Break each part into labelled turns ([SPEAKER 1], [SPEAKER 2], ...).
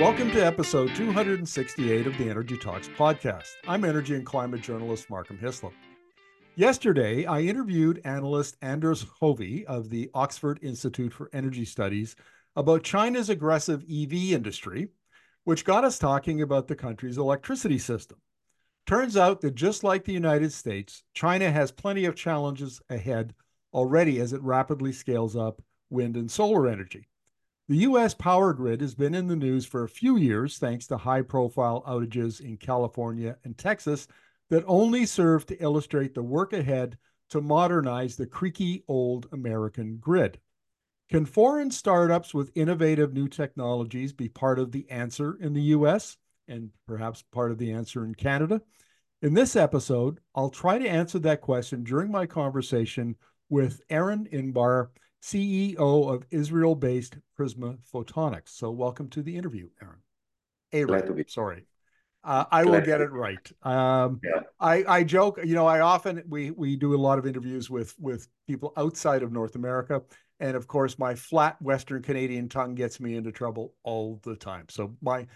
[SPEAKER 1] Welcome to episode 268 of the Energy Talks podcast. I'm energy and climate journalist Markham Hislop. Yesterday, I interviewed analyst Anders Hove of the Oxford Institute for Energy Studies about China's aggressive EV industry, which got us talking about the country's electricity system. Turns out that just like the United States, China has plenty of challenges ahead already as it rapidly scales up wind and solar energy. The US power grid has been in the news for a few years thanks to high profile outages in California and Texas that only serve to illustrate the work ahead to modernize the creaky old American grid. Can foreign startups with innovative new technologies be part of the answer in the US and perhaps part of the answer in Canada? In this episode, I'll try to answer that question during my conversation with Eran Inbar, CEO of Israel based Prisma Photonics. So, welcome to the interview, Aaron. Aaron, sorry. Uh, I will get it right. Um, yeah. I, I joke, you know, I often we we do a lot of interviews with with people outside of North America, and of course, my flat Western Canadian tongue gets me into trouble all the time. So my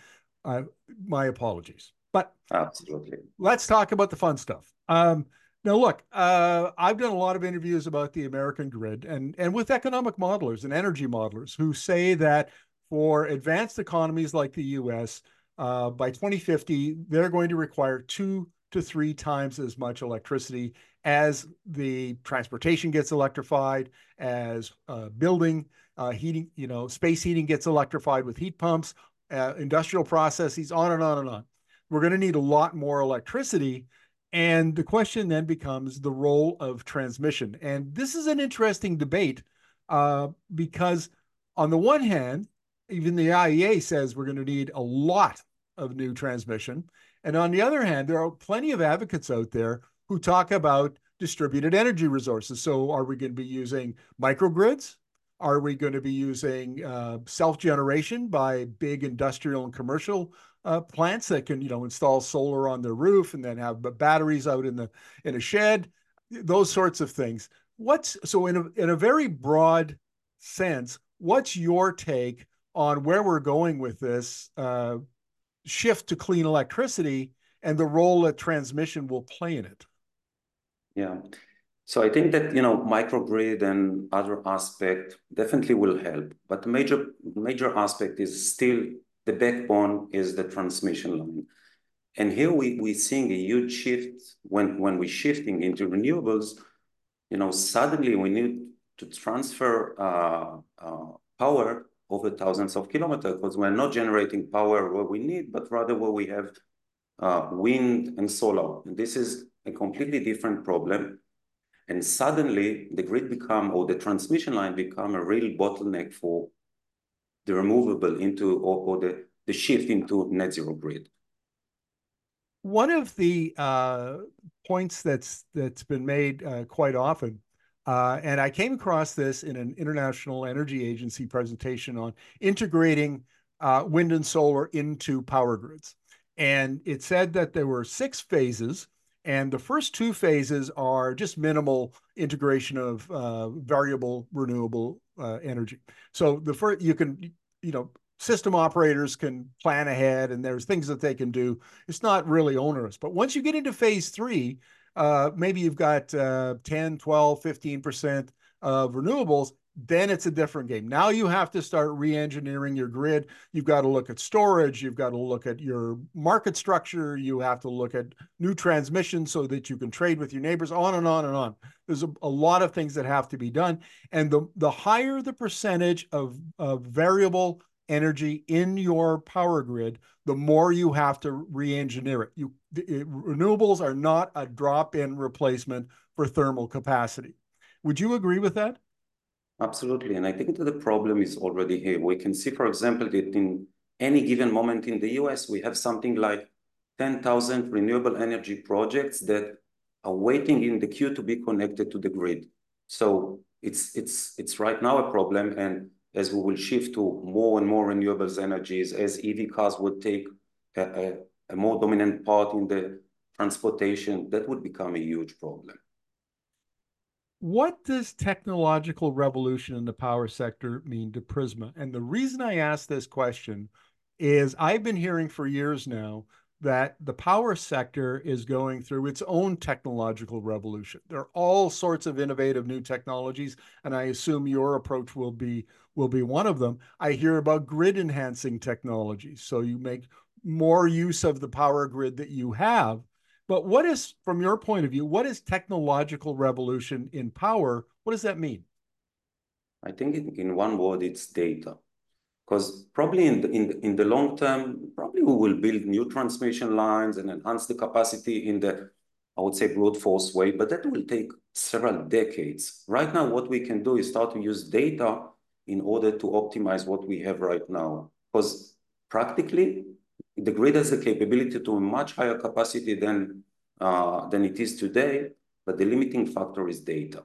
[SPEAKER 1] uh, my apologies. But
[SPEAKER 2] absolutely,
[SPEAKER 1] let's talk about the fun stuff. Um, now, look, uh, I've done a lot of interviews about the American grid and, and with economic modelers and energy modelers who say that for advanced economies like the US, uh, by 2050, they're going to require two to three times as much electricity as the transportation gets electrified, as uh, building, uh, heating, you know, space heating gets electrified with heat pumps, uh, industrial processes, on and on and on. We're going to need a lot more electricity and the question then becomes the role of transmission. And this is an interesting debate uh, because, on the one hand, even the IEA says we're going to need a lot of new transmission. And on the other hand, there are plenty of advocates out there who talk about distributed energy resources. So, are we going to be using microgrids? Are we going to be using uh, self generation by big industrial and commercial uh, plants that can you know install solar on their roof and then have batteries out in the in a shed those sorts of things. What's so in a, in a very broad sense what's your take on where we're going with this uh, shift to clean electricity and the role that transmission will play in it?
[SPEAKER 2] Yeah. So i think that you know microgrid and other aspect definitely will help but the major major aspect is still the backbone is the transmission line. And here we, we're seeing a huge shift when, when we're shifting into renewables, you know, suddenly we need to transfer uh, uh, power over thousands of kilometers because we're not generating power where we need, but rather where we have uh, wind and solar. And this is a completely different problem. And suddenly the grid become, or the transmission line become a real bottleneck for the removable into or, or the, the shift into net zero grid.
[SPEAKER 1] One of the uh, points that's that's been made uh, quite often, uh, and I came across this in an International Energy Agency presentation on integrating uh, wind and solar into power grids, and it said that there were six phases. And the first two phases are just minimal integration of uh, variable renewable uh, energy. So the first you can you know system operators can plan ahead and there's things that they can do. It's not really onerous. But once you get into phase three, uh, maybe you've got uh, 10, 12, 15% of renewables, then it's a different game. Now you have to start re-engineering your grid. You've got to look at storage. You've got to look at your market structure. You have to look at new transmission so that you can trade with your neighbors. On and on and on. There's a, a lot of things that have to be done, and the the higher the percentage of of variable energy in your power grid, the more you have to re-engineer it. You it, renewables are not a drop-in replacement for thermal capacity. Would you agree with that?
[SPEAKER 2] Absolutely. And I think that the problem is already here. We can see, for example, that in any given moment in the US, we have something like 10,000 renewable energy projects that are waiting in the queue to be connected to the grid. So it's, it's, it's right now a problem. And as we will shift to more and more renewables energies, as EV cars would take a, a, a more dominant part in the transportation, that would become a huge problem
[SPEAKER 1] what does technological revolution in the power sector mean to Prisma? And the reason I ask this question is I've been hearing for years now that the power sector is going through its own technological revolution. There are all sorts of innovative new technologies, and I assume your approach will be will be one of them. I hear about grid enhancing technologies, so you make more use of the power grid that you have. But what is, from your point of view, what is technological revolution in power? What does that mean?
[SPEAKER 2] I think in, in one word, it's data. Because probably in the, in, the, in the long term, probably we will build new transmission lines and enhance the capacity in the, I would say, brute force way, but that will take several decades. Right now, what we can do is start to use data in order to optimize what we have right now. Because practically, the grid has the capability to a much higher capacity than, uh, than it is today, but the limiting factor is data.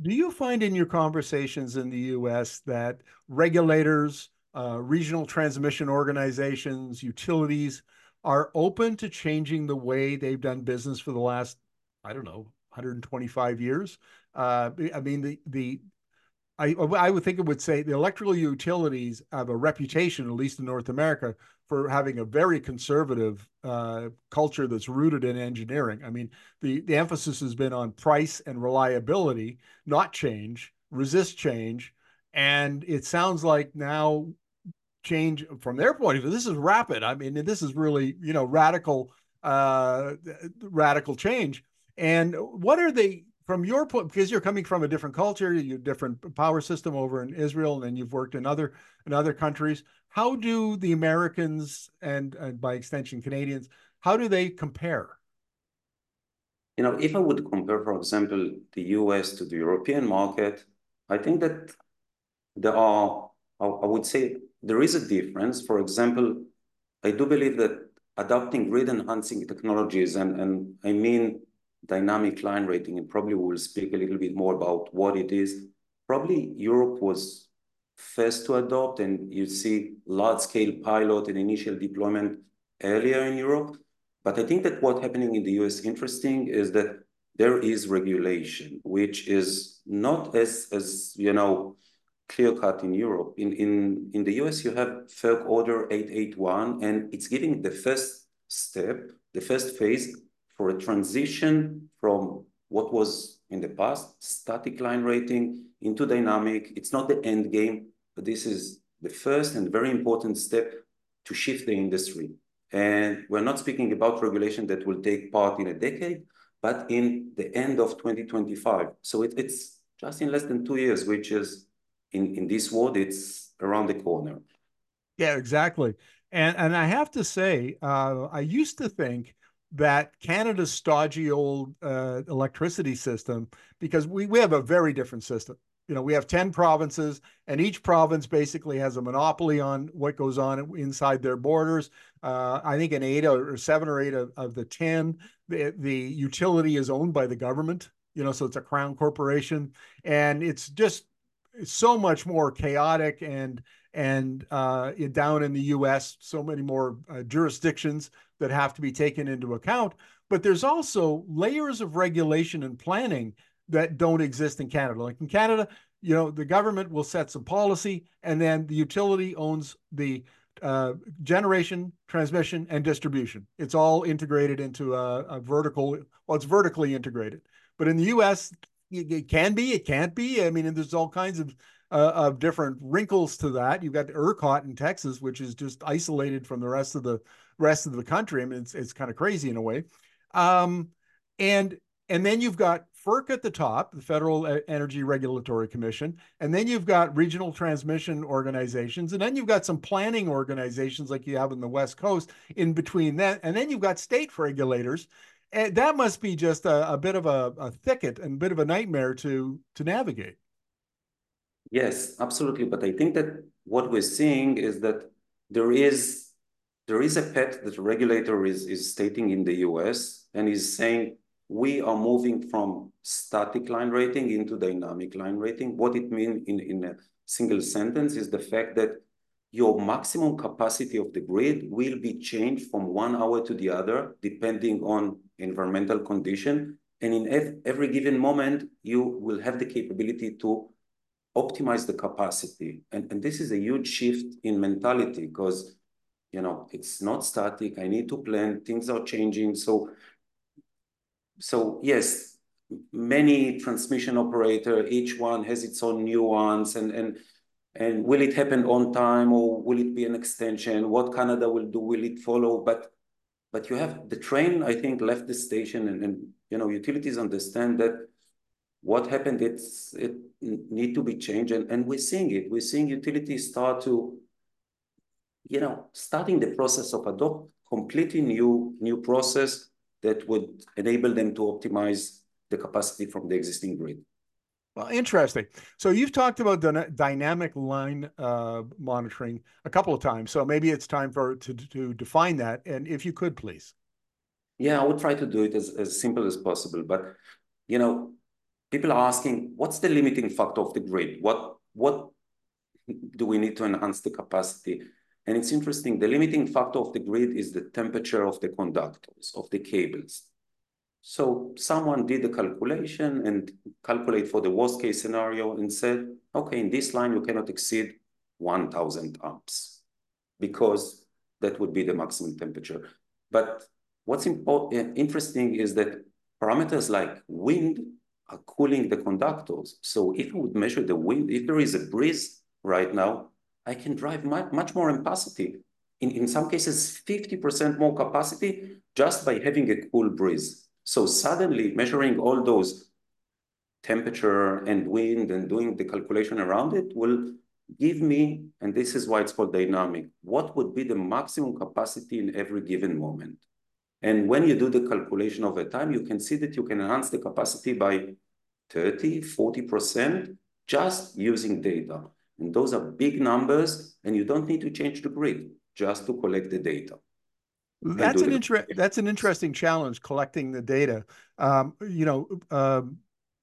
[SPEAKER 1] Do you find in your conversations in the US that regulators, uh, regional transmission organizations, utilities are open to changing the way they've done business for the last, I don't know, 125 years? Uh, I mean, the, the I, I would think it would say the electrical utilities have a reputation, at least in North America, for having a very conservative uh, culture that's rooted in engineering. I mean, the, the emphasis has been on price and reliability, not change, resist change. And it sounds like now change from their point of view, this is rapid. I mean, this is really, you know, radical, uh, radical change. And what are they, from your point, because you're coming from a different culture, you different power system over in Israel, and then you've worked in other in other countries. How do the Americans and, and by extension Canadians, how do they compare?
[SPEAKER 2] You know, if I would compare, for example, the US to the European market, I think that there are, I would say, there is a difference. For example, I do believe that adopting grid enhancing technologies, and, and I mean dynamic line rating, and probably we'll speak a little bit more about what it is. Probably Europe was first to adopt, and you see large-scale pilot and initial deployment earlier in Europe. But I think that what's happening in the US interesting is that there is regulation, which is not as, you know, clear-cut in Europe. In, in, in the US, you have FERC Order 881, and it's giving the first step, the first phase for a transition from what was in the past, static line rating into dynamic. It's not the end game, but this is the first and very important step to shift the industry. And we're not speaking about regulation that will take part in a decade, but in the end of 2025. So it, it's just in less than two years, which is in, in this world, it's around the corner.
[SPEAKER 1] Yeah, exactly. And and I have to say, uh, I used to think that Canada's stodgy old uh, electricity system, because we, we have a very different system. You know, we have 10 provinces, and each province basically has a monopoly on what goes on inside their borders. Uh, I think in eight or seven or eight of, of the 10, the, the utility is owned by the government, you know, so it's a crown corporation. And it's just so much more chaotic and and uh, down in the U.S., so many more uh, jurisdictions that have to be taken into account. But there's also layers of regulation and planning that don't exist in Canada. Like in Canada, you know, the government will set some policy and then the utility owns the uh, generation, transmission, and distribution. It's all integrated into a, a, vertical, well, it's vertically integrated. But in the US, it can be, it can't be. I mean, there's all kinds of uh, of different wrinkles to that. You've got ERCOT in Texas, which is just isolated from the rest of the rest of the country. I mean, it's it's kind of crazy in a way. Um, and and then you've got FERC at the top, the Federal Energy Regulatory Commission, and then you've got regional transmission organizations, and then you've got some planning organizations like you have in the West Coast in between that, and then you've got state regulators. And that must be just a, a bit of a, a thicket and a bit of a nightmare to to navigate.
[SPEAKER 2] Yes, absolutely. But I think that what we're seeing is that there is there is a path that the regulator is, is stating in the US and is saying we are moving from static line rating into dynamic line rating. What it means in, in a single sentence is the fact that your maximum capacity of the grid will be changed from one hour to the other, depending on environmental condition. And in every given moment, you will have the capability to optimize the capacity. And, and this is a huge shift in mentality because, you know, it's not static. I need to plan. Things are changing. So, so yes, many transmission operator, each one has its own nuance and, and, and will it happen on time or will it be an extension? What Canada will do, will it follow? But, but you have the train, I think, left the station and, and you know, utilities understand that what happened, it's, it need to be changed. And, and we're seeing it. We're seeing utilities start to, you know, starting the process of adopt completely new, new process that would enable them to optimize the capacity from the existing grid.
[SPEAKER 1] Well, interesting. So you've talked about the dynamic line uh, monitoring a couple of times. So maybe it's time for to to define that. And if you could, please.
[SPEAKER 2] Yeah, I would try to do it as, as simple as possible. But you know, people are asking, what's the limiting factor of the grid? What what do we need to enhance the capacity? And it's interesting. The limiting factor of the grid is the temperature of the conductors of the cables. So someone did the calculation and calculate for the worst case scenario and said, okay, in this line, you cannot exceed 1000 amps because that would be the maximum temperature. But what's important, interesting is that parameters like wind are cooling the conductors. So if we would measure the wind, if there is a breeze right now, I can drive much, much more capacity. In, in some cases, 50% more capacity just by having a cool breeze. So suddenly measuring all those temperature and wind and doing the calculation around it will give me, and this is why it's called dynamic, what would be the maximum capacity in every given moment. And when you do the calculation over time, you can see that you can enhance the capacity by 30, 40% just using data. And those are big numbers, and you don't need to change the grid just to collect the data.
[SPEAKER 1] That's an inter- that's an interesting challenge collecting the data. Um, you know, um,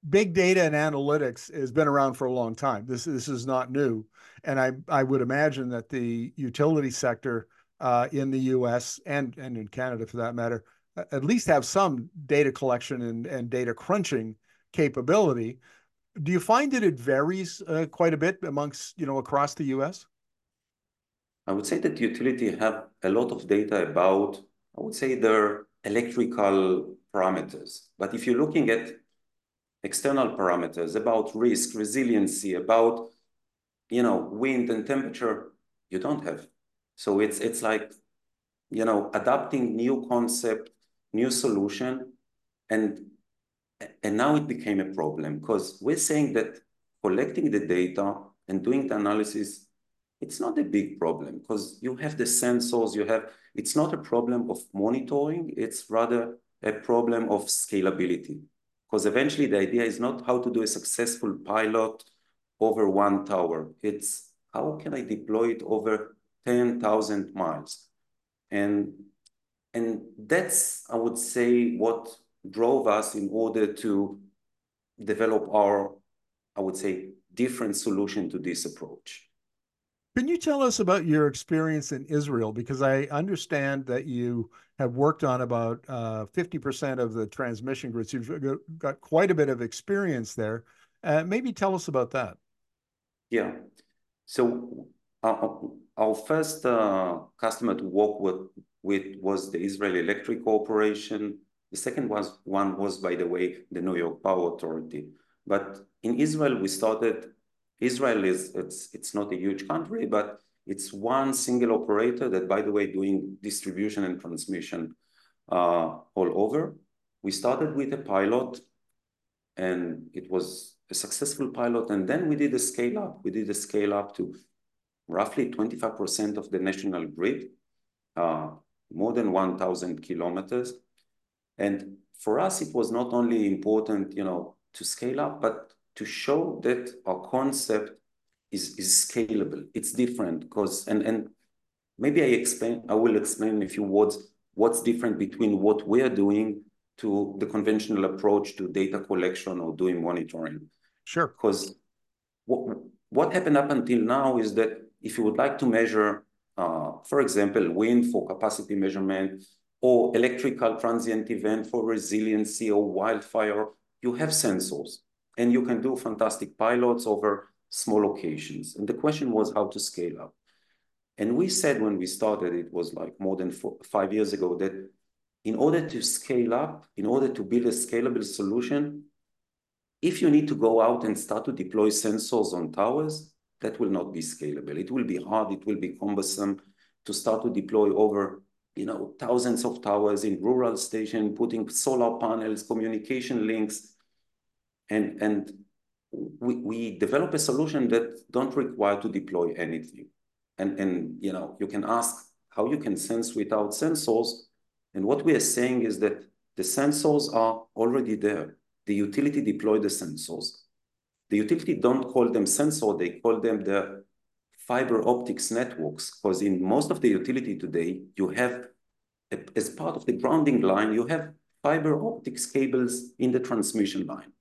[SPEAKER 1] big data and analytics has been around for a long time. This this is not new, and I I would imagine that the utility sector uh, in the U.S. and and in Canada for that matter at least have some data collection and and data crunching capability. Do you find that it varies uh, quite a bit amongst you know across the U.S.?
[SPEAKER 2] I would say that utility have a lot of data about, I would say, their electrical parameters. But if you're looking at external parameters about risk, resiliency, about you know wind and temperature, you don't have. So it's it's like you know adapting new concept, new solution, and and now it became a problem because we're saying that collecting the data and doing the analysis it's not a big problem because you have the sensors, you have, it's not a problem of monitoring, it's rather a problem of scalability. Because eventually the idea is not how to do a successful pilot over one tower. It's how can I deploy it over 10,000 miles? And, and that's, I would say, what drove us in order to develop our, I would say, different solution to this approach.
[SPEAKER 1] Can you tell us about your experience in Israel? Because I understand that you have worked on about uh, 50% of the transmission grids. You've got quite a bit of experience there. Uh, maybe tell us about that.
[SPEAKER 2] Yeah. So uh, our first uh, customer to work with, was the Israel Electric Corporation. The second one was, by the way, the New York Power Authority. But in Israel, we started Israel is, it's, it's not a huge country, but it's one single operator that, by the way, doing distribution and transmission uh, all over. We started with a pilot and it was a successful pilot. And then we did a scale up. We did a scale up to roughly 25% of the national grid, uh, more than 1,000 kilometers. And for us, it was not only important, you know, to scale up, but to show that our concept is, is scalable. It's different because, and, and maybe I explain, I will explain in a few words what's different between what we're doing to the conventional approach to data collection or doing monitoring.
[SPEAKER 1] Sure.
[SPEAKER 2] Because what, what happened up until now is that if you would like to measure, uh, for example, wind for capacity measurement or electrical transient event for resiliency or wildfire, you have sensors and you can do fantastic pilots over small locations. And the question was how to scale up. And we said when we started, it was like more than four, five years ago, that in order to scale up, in order to build a scalable solution, if you need to go out and start to deploy sensors on towers, that will not be scalable. It will be hard, it will be cumbersome to start to deploy over you know, thousands of towers in rural station, putting solar panels, communication links, and, and we, we develop a solution that don't require to deploy anything. And, and you know, you can ask how you can sense without sensors. And what we are saying is that the sensors are already there. The utility deploy the sensors. The utility don't call them sensor, they call them the fiber optics networks, because in most of the utility today, you have, as part of the grounding line, you have fiber optics cables in the transmission line.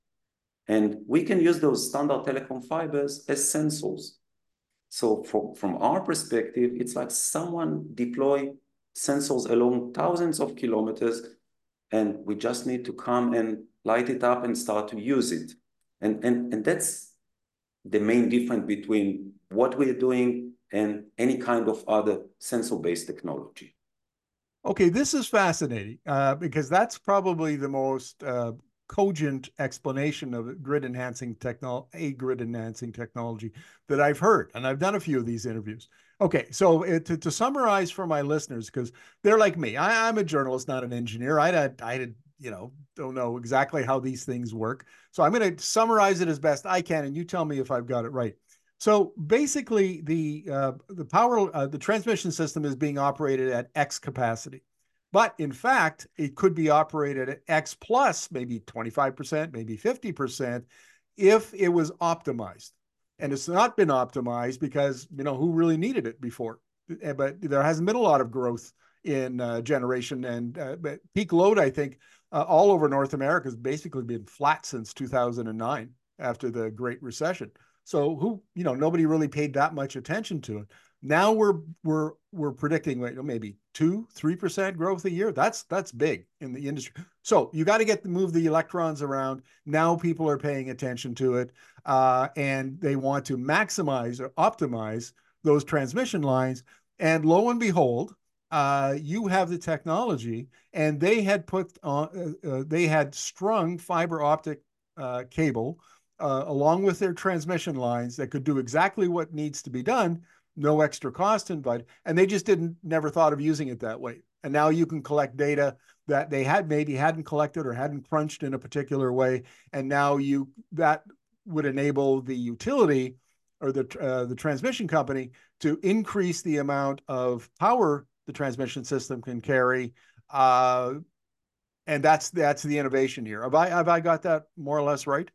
[SPEAKER 2] And we can use those standard telecom fibers as sensors. So from, from our perspective, it's like someone deploy sensors along thousands of kilometers, and we just need to come and light it up and start to use it. And, and, and that's the main difference between what we're doing and any kind of other sensor-based technology.
[SPEAKER 1] Okay, this is fascinating uh, because that's probably the most uh, cogent explanation of grid enhancing technology, a grid enhancing technology that I've heard, and I've done a few of these interviews. Okay, so uh, to, to summarize for my listeners, because they're like me, I, am a journalist, not an engineer. I, I, I, you know, don't know exactly how these things work. So I'm going to summarize it as best I can, and you tell me if I've got it right. So basically, the uh, the power uh, the transmission system is being operated at X capacity. But in fact, it could be operated at X plus maybe 25%, maybe 50% if it was optimized. And it's not been optimized because, you know, who really needed it before? Eh, but there hasn't been a lot of growth in uh, generation and uh, peak load, I think, uh, all over North America has basically been flat since 2009 after the Great Recession. So who, you know, nobody really paid that much attention to it. Now we're we're we're predicting maybe two, three percent growth a year. That's that's big in the industry. So you got to get to move the electrons around. Now people are paying attention to it, uh, and they want to maximize or optimize those transmission lines. And lo and behold, uh, you have the technology, and they had put on, uh, uh, they had strung fiber optic uh, cable uh, along with their transmission lines that could do exactly what needs to be done no extra cost invited. And they just didn't, never thought of using it that way. And now you can collect data that they had maybe hadn't collected or hadn't crunched in a particular way. And now you, that would enable the utility or the, the transmission company to increase the amount of power the transmission system can carry. Uh, and that's that's the innovation here. Have I have I got that more or less right?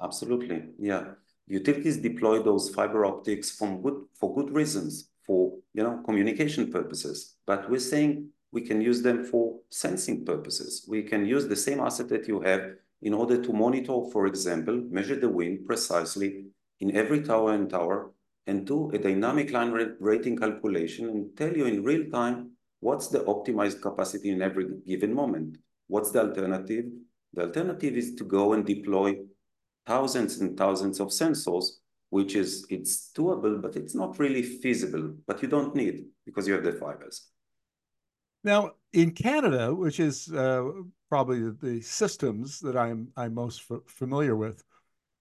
[SPEAKER 2] Absolutely, yeah utilities deploy those fiber optics from good, for good reasons, for you know communication purposes. But we're saying we can use them for sensing purposes. We can use the same asset that you have in order to monitor, for example, measure the wind precisely in every tower and tower and do a dynamic line rating calculation and tell you in real time what's the optimized capacity in every given moment. What's the alternative? The alternative is to go and deploy thousands and thousands of sensors, which is, it's doable, but it's not really feasible, but you don't need because you have the fibers.
[SPEAKER 1] Now, in Canada, which is uh, probably the systems that I'm I'm most familiar with,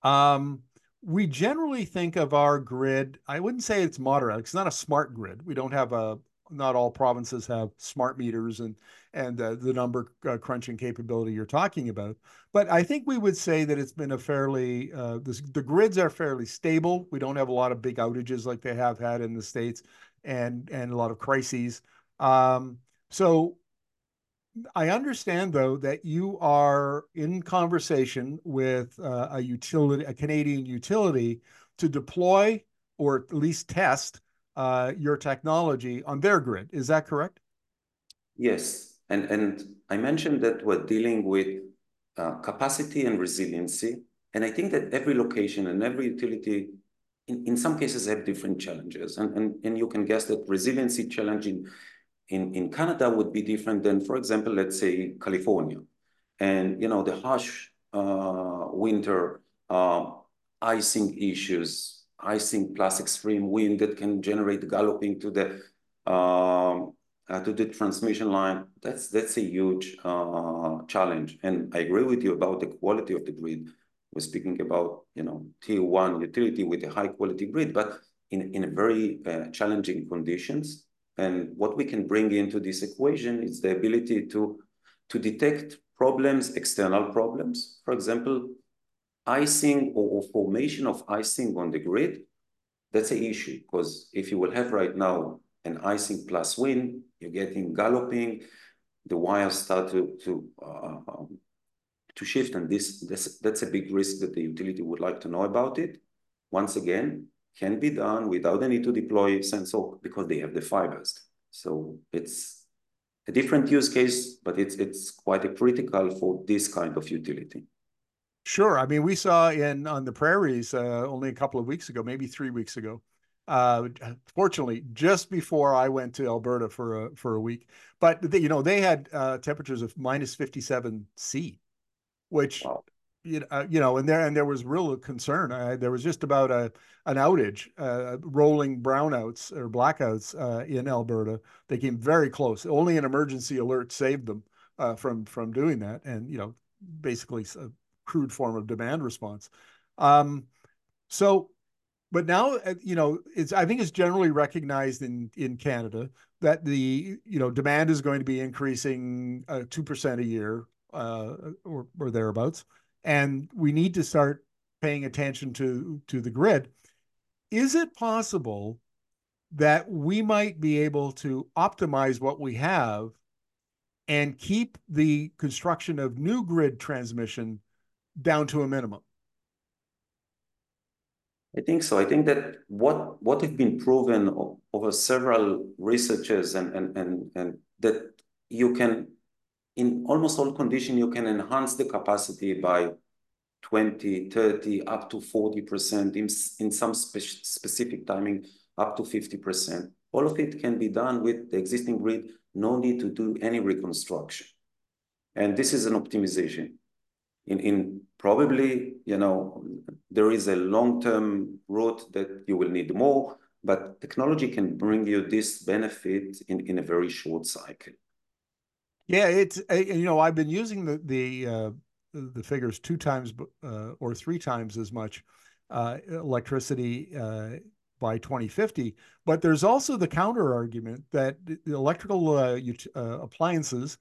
[SPEAKER 1] um, we generally think of our grid. I wouldn't say it's modern. It's not a smart grid. We don't have a not all provinces have smart meters and and uh, the number uh, crunching capability you're talking about. But I think we would say that it's been a fairly uh, this, the grids are fairly stable. We don't have a lot of big outages like they have had in the states, and and a lot of crises. Um, so I understand though that you are in conversation with uh, a utility, a Canadian utility, to deploy or at least test uh, your technology on their grid. Is that correct?
[SPEAKER 2] Yes. And, and I mentioned that we're dealing with uh, capacity and resiliency. And I think that every location and every utility, in, in some cases, have different challenges. And, and, and you can guess that resiliency challenge in, in, in Canada would be different than, for example, let's say California. And, you know, the harsh uh, winter uh, icing issues, icing plus extreme wind that can generate galloping to the um, uh, to the transmission line. That's that's a huge uh, challenge. And I agree with you about the quality of the grid. We're speaking about you know tier one utility with a high quality grid, but in in very uh, challenging conditions. And what we can bring into this equation is the ability to to detect problems, external problems. For example, icing or, or formation of icing on the grid. That's an issue because if you will have right now an icing plus wind, you're getting galloping, the wires start to to uh, um, to shift, and this, this that's a big risk that the utility would like to know about it. Once again, can be done without the need to deploy sensor because they have the fibers. So it's a different use case, but it's it's quite a critical for this kind of utility.
[SPEAKER 1] Sure. I mean, we saw in on the prairies uh, only a couple of weeks ago, maybe three weeks ago, uh, fortunately, just before I went to Alberta for a for a week. But they, you know, they had uh, temperatures of minus fifty seven C, which wow. You know, uh, you know, and there and there was real concern. there was just about a an outage, uh, rolling brownouts or blackouts uh, in Alberta. They came very close. Only an emergency alert saved them uh, from from doing that, and you know, basically a crude form of demand response. Um, so but now uh, you know it's i think it's generally recognized in in canada that the you know demand is going to be increasing uh, 2% a year or, or thereabouts and we need to start paying attention to to the grid is it possible that we might be able to optimize what we have and keep the construction of new grid transmission down to a minimum
[SPEAKER 2] I think so. I think that what what have been proven over several researches and and and and that you can in almost all conditions you can enhance the capacity by 20, 30, up to 40%, in, in some spe specific timing, up to 50%. All of it can be done with the existing grid, no need to do any reconstruction. And this is an optimization. In, in probably, you know, there is a long-term route that you will need more, but technology can bring you this benefit in, in a very short cycle.
[SPEAKER 1] Yeah, it's you know I've been using the the uh, the figures two times uh, or three times as much uh, electricity uh, by 2050, but there's also the counter argument that the electrical uh, uh, appliances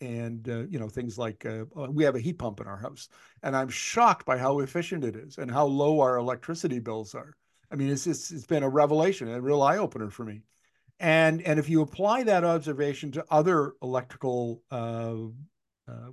[SPEAKER 1] and uh, you know things like uh, we have a heat pump in our house and i'm shocked by how efficient it is and how low our electricity bills are. I mean it's it's, it's been a revelation a real eye-opener for me and and if you apply that observation to other electrical uh, uh,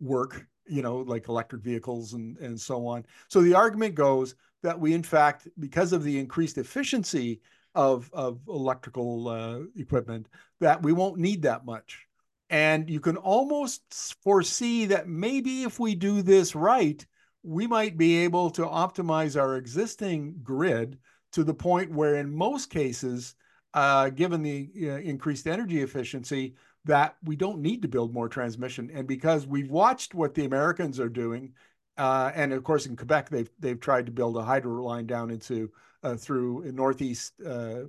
[SPEAKER 1] work you know like electric vehicles and and so on so the argument goes that we in fact because of the increased efficiency of of electrical uh, equipment that we won't need that much. And you can almost foresee that maybe if we do this right, we might be able to optimize our existing grid to the point where, in most cases, uh, given the uh, increased energy efficiency, that we don't need to build more transmission. And because we've watched what the Americans are doing, uh, and of course in Quebec they've they've tried to build a hydro line down into uh, through northeast uh,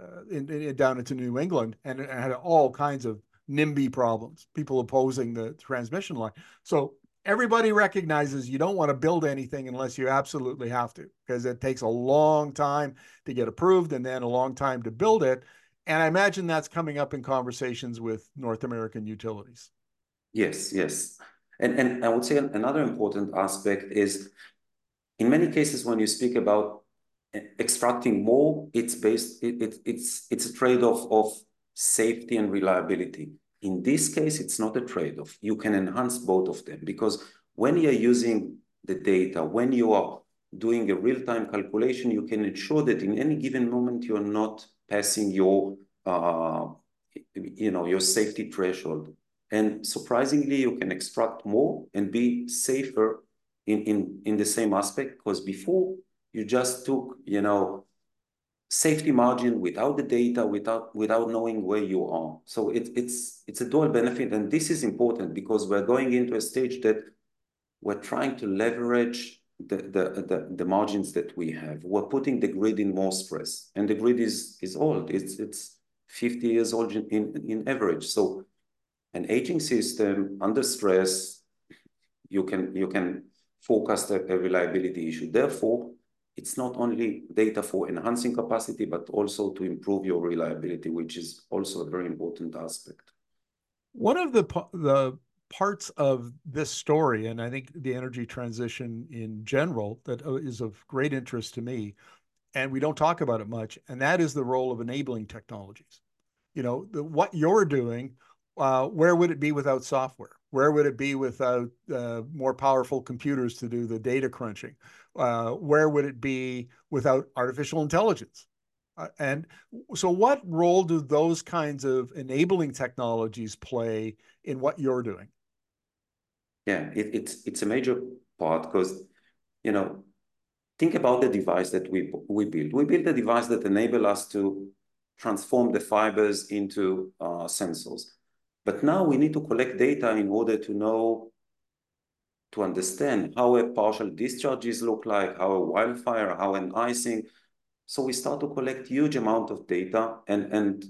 [SPEAKER 1] uh, in, in, down into New England, and it had all kinds of NIMBY problems, people opposing the transmission line. So everybody recognizes you don't want to build anything unless you absolutely have to, because it takes a long time to get approved and then a long time to build it. And I imagine that's coming up in conversations with North American utilities.
[SPEAKER 2] Yes, yes. And, and I would say another important aspect is in many cases when you speak about eh, extracting more, it's based, it, it, it's, it's a trade-off of safety and reliability. In this case, it's not a trade-off. You can enhance both of them because when you're using the data, when you are doing a real-time calculation, you can ensure that in any given moment, you're not passing your, uh, you know, your safety threshold. And surprisingly, you can extract more and be safer in, in, in the same aspect because before you just took, you know, safety margin without the data, without without knowing where you are. So it, it's it's a dual benefit, and this is important because we're going into a stage that we're trying to leverage the, the, the, the margins that we have. We're putting the grid in more stress, and the grid is, is old. It's, it's 50 years old in, in, in average. So an aging system under stress, you can, you can forecast a, a reliability issue. Therefore, it's not only data for enhancing capacity, but also to improve your reliability, which is also a very important aspect.
[SPEAKER 1] One of the the parts of this story, and I think the energy transition in general, that uh, of great interest to me, and we don't talk about it much, and that is the role of enabling technologies. You know, the, what you're doing, uh, where would it be without software? Where would it be without uh, more powerful computers to do the data crunching? Uh, where would it be without artificial intelligence? Uh, and so, what role do those kinds of enabling technologies play in what you're doing?
[SPEAKER 2] Yeah, it, it's it's a major part because you know think about the device that we we build. We build a device that enable us to transform the fibers into uh, sensors. But now we need to collect data in order to know, to understand how a partial discharges look like, how a wildfire, how an icing. So we start to collect huge amount of data and, and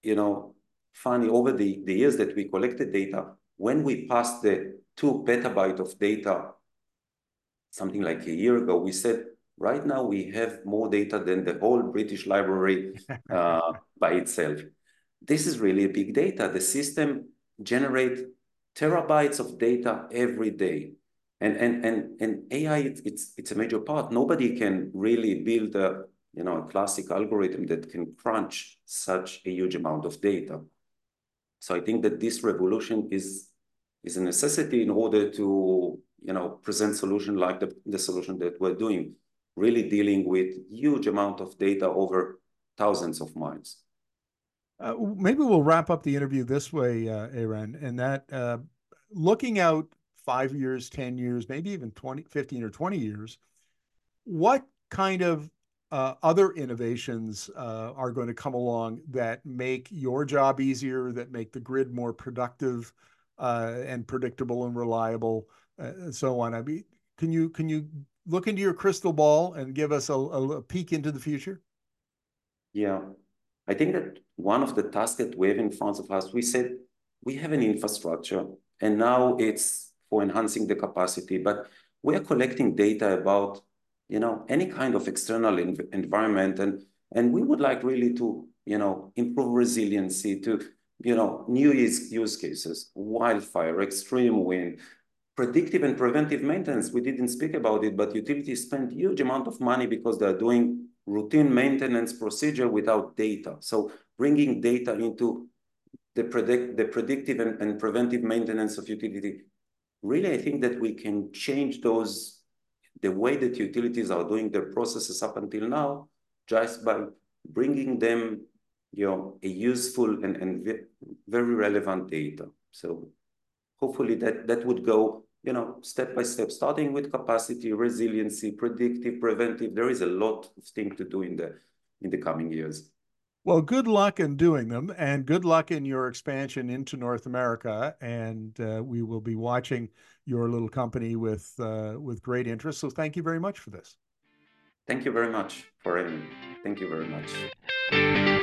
[SPEAKER 2] you know, funny, over the, the years that we collected data, when we passed the two petabyte of data, something like a year ago, we said, right now we have more data than the whole British Library uh, by itself this is really a big data. The system generate terabytes of data every day. And, and, and, and AI, it's, it's, it's a major part. Nobody can really build a, you know, a classic algorithm that can crunch such a huge amount of data. So I think that this revolution is, is a necessity in order to, you know, present solution like the, the solution that we're doing, really dealing with huge amount of data over thousands of miles.
[SPEAKER 1] Uh, maybe we'll wrap up the interview this way, uh, Eran, and that uh, looking out five years, 10 years, maybe even 20, 15 or 20 years, what kind of uh, other innovations uh, are going to come along that make your job easier, that make the grid more productive uh, and predictable and reliable, uh, and so on? I mean, can you can you look into your crystal ball and give us a, a peek into the future?
[SPEAKER 2] Yeah, I think that one of the tasks that we have in front of us, we said we have an infrastructure and now it's for enhancing the capacity, but we are collecting data about, you know, any kind of external env environment. And, and we would like really to, you know, improve resiliency to, you know, new use, use cases, wildfire, extreme wind, predictive and preventive maintenance. We didn't speak about it, but utilities spend huge amount of money because they're doing routine maintenance procedure without data. So bringing data into the predict the predictive and, and preventive maintenance of utility. Really, I think that we can change those the way that utilities are doing their processes up until now, just by bringing them, you know, a useful and, and very relevant data. So hopefully that that would go you know, step by step, starting with capacity, resiliency, predictive, preventive. There is a lot of things to do in the in the coming years.
[SPEAKER 1] Well, good luck in doing them, and good luck in your expansion into North America. And uh, we will be watching your little company with uh, with great interest. So, thank you very much for this.
[SPEAKER 2] Thank you very much for having me. Thank you very much.